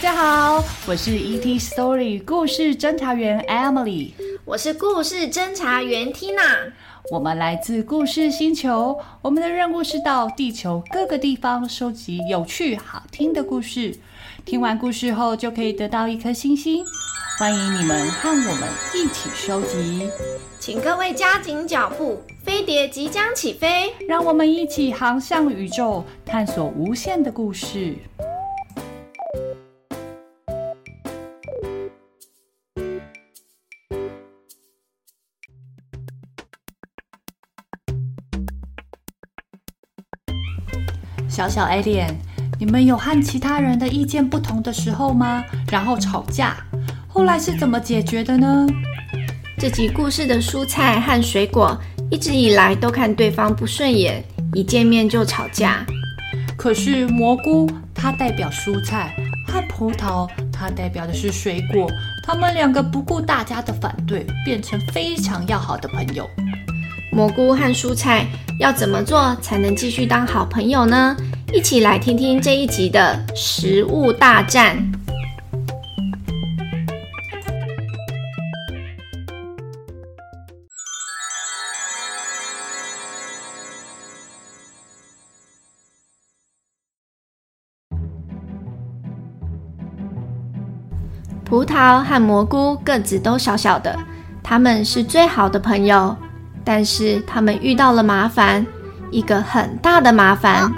大家好，我是 ET Story 故事侦查员 Emily，我是故事侦查员 Tina。我们来自故事星球，我们的任务是到地球各个地方收集有趣好听的故事。听完故事后就可以得到一颗星星。欢迎你们和我们一起收集，请各位加紧脚步，飞碟即将起飞，让我们一起航向宇宙，探索无限的故事。小小 Alien，你们有和其他人的意见不同的时候吗？然后吵架，后来是怎么解决的呢？这集故事的蔬菜和水果一直以来都看对方不顺眼，一见面就吵架。可是蘑菇它代表蔬菜，和葡萄它代表的是水果，他们两个不顾大家的反对，变成非常要好的朋友。蘑菇和蔬菜要怎么做才能继续当好朋友呢？一起来听听这一集的食物大战。葡萄和蘑菇个子都小小的，他们是最好的朋友。但是他们遇到了麻烦，一个很大的麻烦。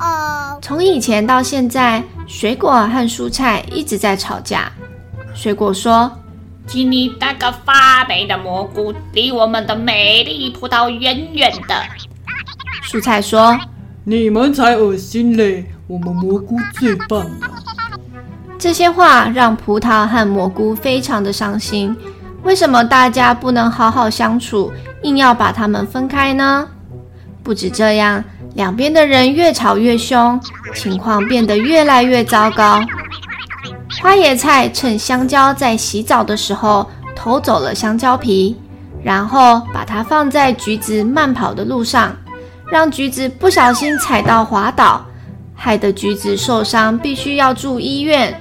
从以前到现在，水果和蔬菜一直在吵架。水果说：“请你带个发霉的蘑菇离我们的美丽葡萄远远的。”蔬菜说：“你们才恶心嘞，我们蘑菇最棒了。”这些话让葡萄和蘑菇非常的伤心。为什么大家不能好好相处？硬要把他们分开呢？不止这样，两边的人越吵越凶，情况变得越来越糟糕。花椰菜趁香蕉在洗澡的时候偷走了香蕉皮，然后把它放在橘子慢跑的路上，让橘子不小心踩到滑倒，害得橘子受伤，必须要住医院。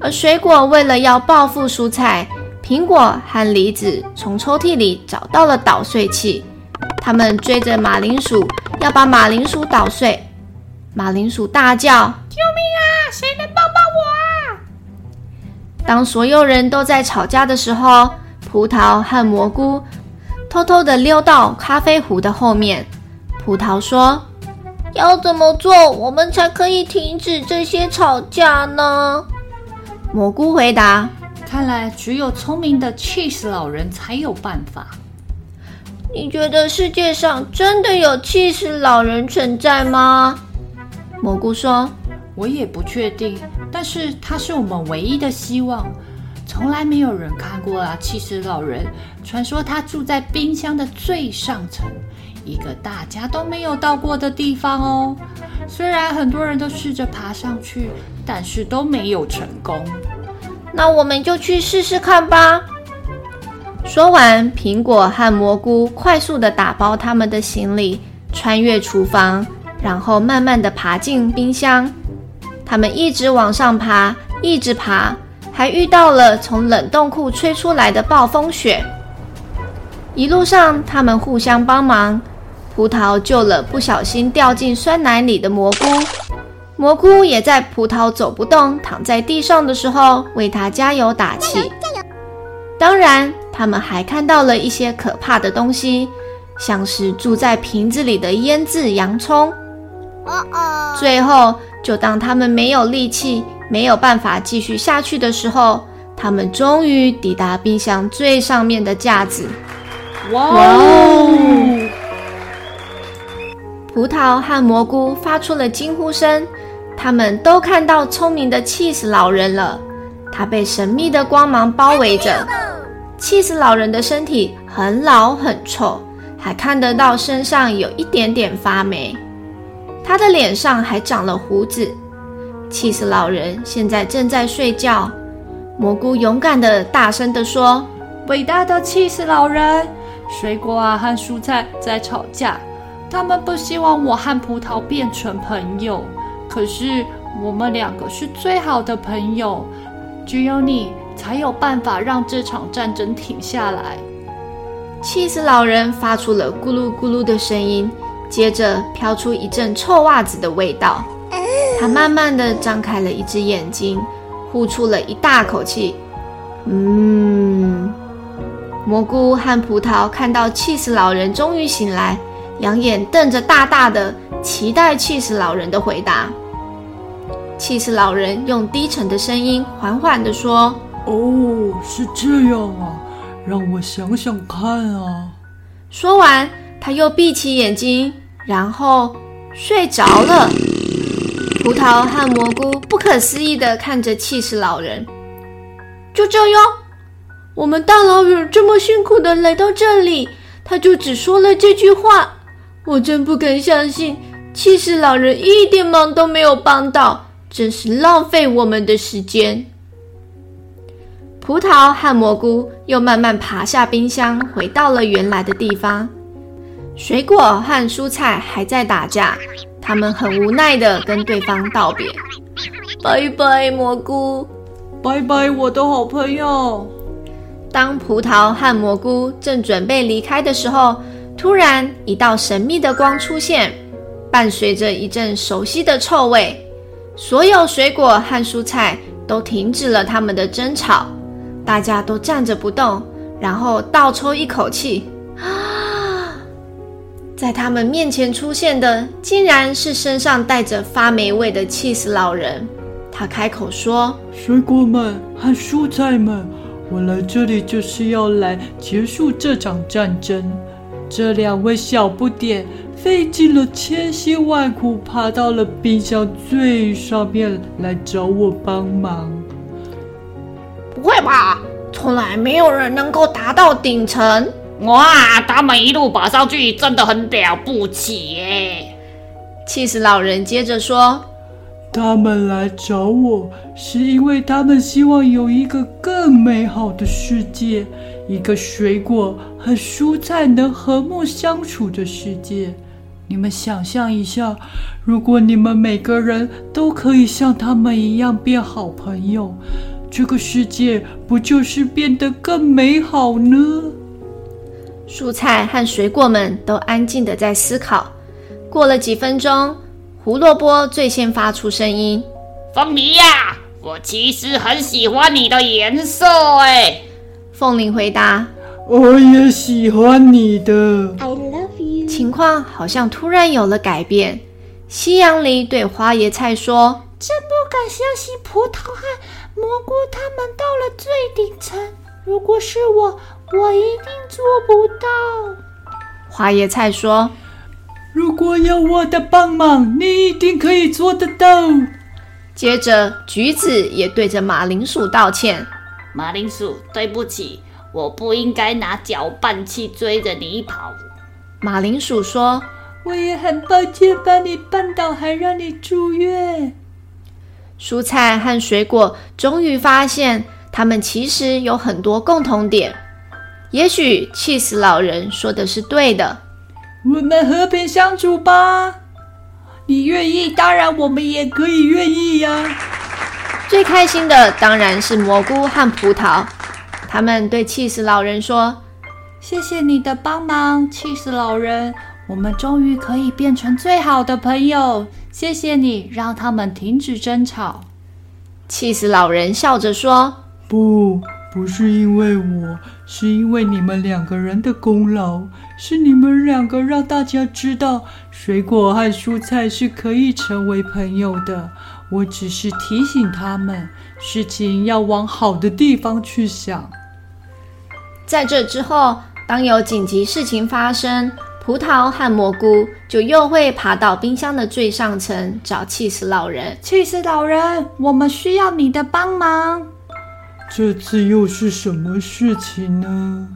而水果为了要报复蔬菜。苹果和梨子从抽屉里找到了捣碎器，他们追着马铃薯，要把马铃薯捣碎。马铃薯大叫：“救命啊！谁能帮帮我啊？”当所有人都在吵架的时候，葡萄和蘑菇偷偷的溜到咖啡壶的后面。葡萄说：“要怎么做，我们才可以停止这些吵架呢？”蘑菇回答。看来只有聪明的起司老人才有办法。你觉得世界上真的有气死老人存在吗？蘑菇说：“我也不确定，但是他是我们唯一的希望。从来没有人看过啊，气死老人。传说他住在冰箱的最上层，一个大家都没有到过的地方哦。虽然很多人都试着爬上去，但是都没有成功。”那我们就去试试看吧。说完，苹果和蘑菇快速地打包他们的行李，穿越厨房，然后慢慢地爬进冰箱。他们一直往上爬，一直爬，还遇到了从冷冻库吹出来的暴风雪。一路上，他们互相帮忙。葡萄救了不小心掉进酸奶里的蘑菇。蘑菇也在葡萄走不动、躺在地上的时候为他加油打气。当然，他们还看到了一些可怕的东西，像是住在瓶子里的腌制洋葱。哦哦！最后，就当他们没有力气、没有办法继续下去的时候，他们终于抵达冰箱最上面的架子。哇哦！葡萄和蘑菇发出了惊呼声。他们都看到聪明的起司老人了，他被神秘的光芒包围着。气死老人的身体很老很臭，还看得到身上有一点点发霉。他的脸上还长了胡子。气死老人现在正在睡觉。蘑菇勇敢的大声地说：“伟大的气死老人，水果啊和蔬菜在吵架，他们不希望我和葡萄变成朋友。”可是我们两个是最好的朋友，只有你才有办法让这场战争停下来。”气死老人发出了咕噜咕噜的声音，接着飘出一阵臭袜子的味道。他慢慢的张开了一只眼睛，呼出了一大口气。嗯，蘑菇和葡萄看到气死老人终于醒来，两眼瞪着大大的，期待气死老人的回答。气死老人用低沉的声音缓缓地说：“哦，是这样啊。”让我想想看啊！说完，他又闭起眼睛，然后睡着了。葡萄和蘑菇不可思议的看着起司老人。就这样，我们大老远这么辛苦的来到这里，他就只说了这句话。我真不敢相信，起司老人一点忙都没有帮到，真是浪费我们的时间。葡萄和蘑菇又慢慢爬下冰箱，回到了原来的地方。水果和蔬菜还在打架，他们很无奈地跟对方道别：“拜拜，蘑菇，拜拜，我的好朋友。”当葡萄和蘑菇正准备离开的时候，突然一道神秘的光出现，伴随着一阵熟悉的臭味，所有水果和蔬菜都停止了他们的争吵。大家都站着不动，然后倒抽一口气。啊！在他们面前出现的，竟然是身上带着发霉味的气死老人。他开口说：“水果们和蔬菜们，我来这里就是要来结束这场战争。这两位小不点费尽了千辛万苦，爬到了冰箱最上面来找我帮忙。”不会吧？从来没有人能够达到顶层。哇，他们一路爬上去，真的很了不起耶！气死老人接着说：“他们来找我，是因为他们希望有一个更美好的世界，一个水果和蔬菜能和睦相处的世界。你们想象一下，如果你们每个人都可以像他们一样变好朋友。”这个世界不就是变得更美好呢？蔬菜和水果们都安静的在思考。过了几分钟，胡萝卜最先发出声音：“凤梨呀，我其实很喜欢你的颜色。”哎，凤梨回答：“我也喜欢你的。” I love you。情况好像突然有了改变。西洋梨对花椰菜说：“真不敢相信，葡萄和……”蘑菇他们到了最顶层，如果是我，我一定做不到。花椰菜说：“如果有我的帮忙，你一定可以做得到。”接着，橘子也对着马铃薯道歉：“马铃薯，对不起，我不应该拿搅拌器追着你跑。”马铃薯说：“我也很抱歉把你绊倒，还让你住院。”蔬菜和水果终于发现，他们其实有很多共同点。也许气死老人说的是对的。我们和平相处吧。你愿意，当然我们也可以愿意呀。最开心的当然是蘑菇和葡萄。他们对气死老人说：“谢谢你的帮忙，气死老人。我们终于可以变成最好的朋友。”谢谢你让他们停止争吵。气死老人笑着说：“不，不是因为我，是因为你们两个人的功劳。是你们两个让大家知道，水果和蔬菜是可以成为朋友的。我只是提醒他们，事情要往好的地方去想。”在这之后，当有紧急事情发生，葡萄和蘑菇就又会爬到冰箱的最上层找气死老人。气死老人，我们需要你的帮忙。这次又是什么事情呢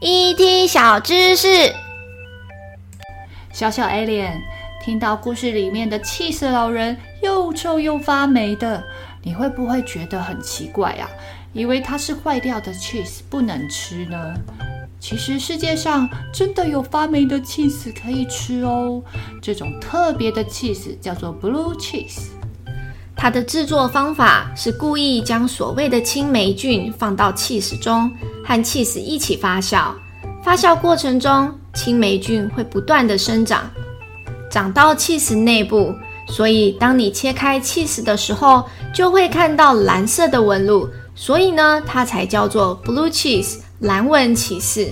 ？ET 小知识，小小 Alien。听到故事里面的起司老人又臭又发霉的，你会不会觉得很奇怪啊？以为它是坏掉的 cheese 不能吃呢？其实世界上真的有发霉的 cheese 可以吃哦。这种特别的 cheese 叫做 blue cheese。它的制作方法是故意将所谓的青霉菌放到 cheese 中，和 cheese 一起发酵。发酵过程中，青霉菌会不断地生长，长到 cheese 内部。所以，当你切开起士的时候，就会看到蓝色的纹路。所以呢，它才叫做 blue cheese，蓝纹起司。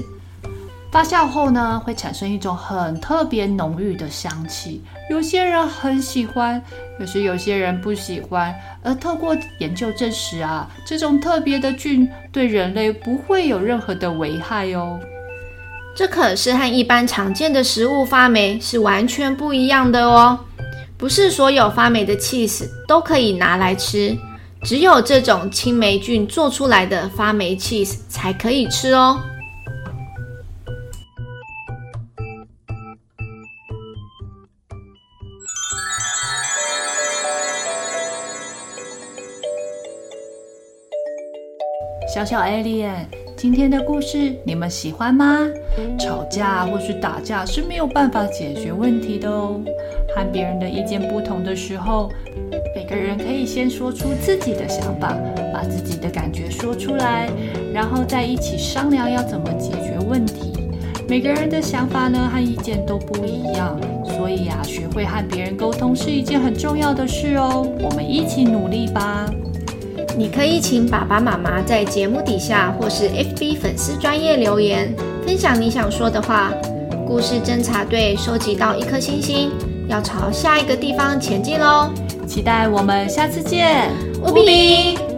发酵后呢，会产生一种很特别浓郁的香气。有些人很喜欢，可是有些人不喜欢。而透过研究证实啊，这种特别的菌对人类不会有任何的危害哦。这可是和一般常见的食物发霉是完全不一样的哦。不是所有发霉的 cheese 都可以拿来吃，只有这种青霉菌做出来的发霉 cheese 才可以吃哦。小小 Alien，今天的故事你们喜欢吗？吵架或是打架是没有办法解决问题的哦。和别人的意见不同的时候，每个人可以先说出自己的想法，把自己的感觉说出来，然后再一起商量要怎么解决问题。每个人的想法呢和意见都不一样，所以呀，学会和别人沟通是一件很重要的事哦。我们一起努力吧。你可以请爸爸妈妈在节目底下或是 FB 粉丝专业留言，分享你想说的话。故事侦查队收集到一颗星星，要朝下一个地方前进喽！期待我们下次见，乌比。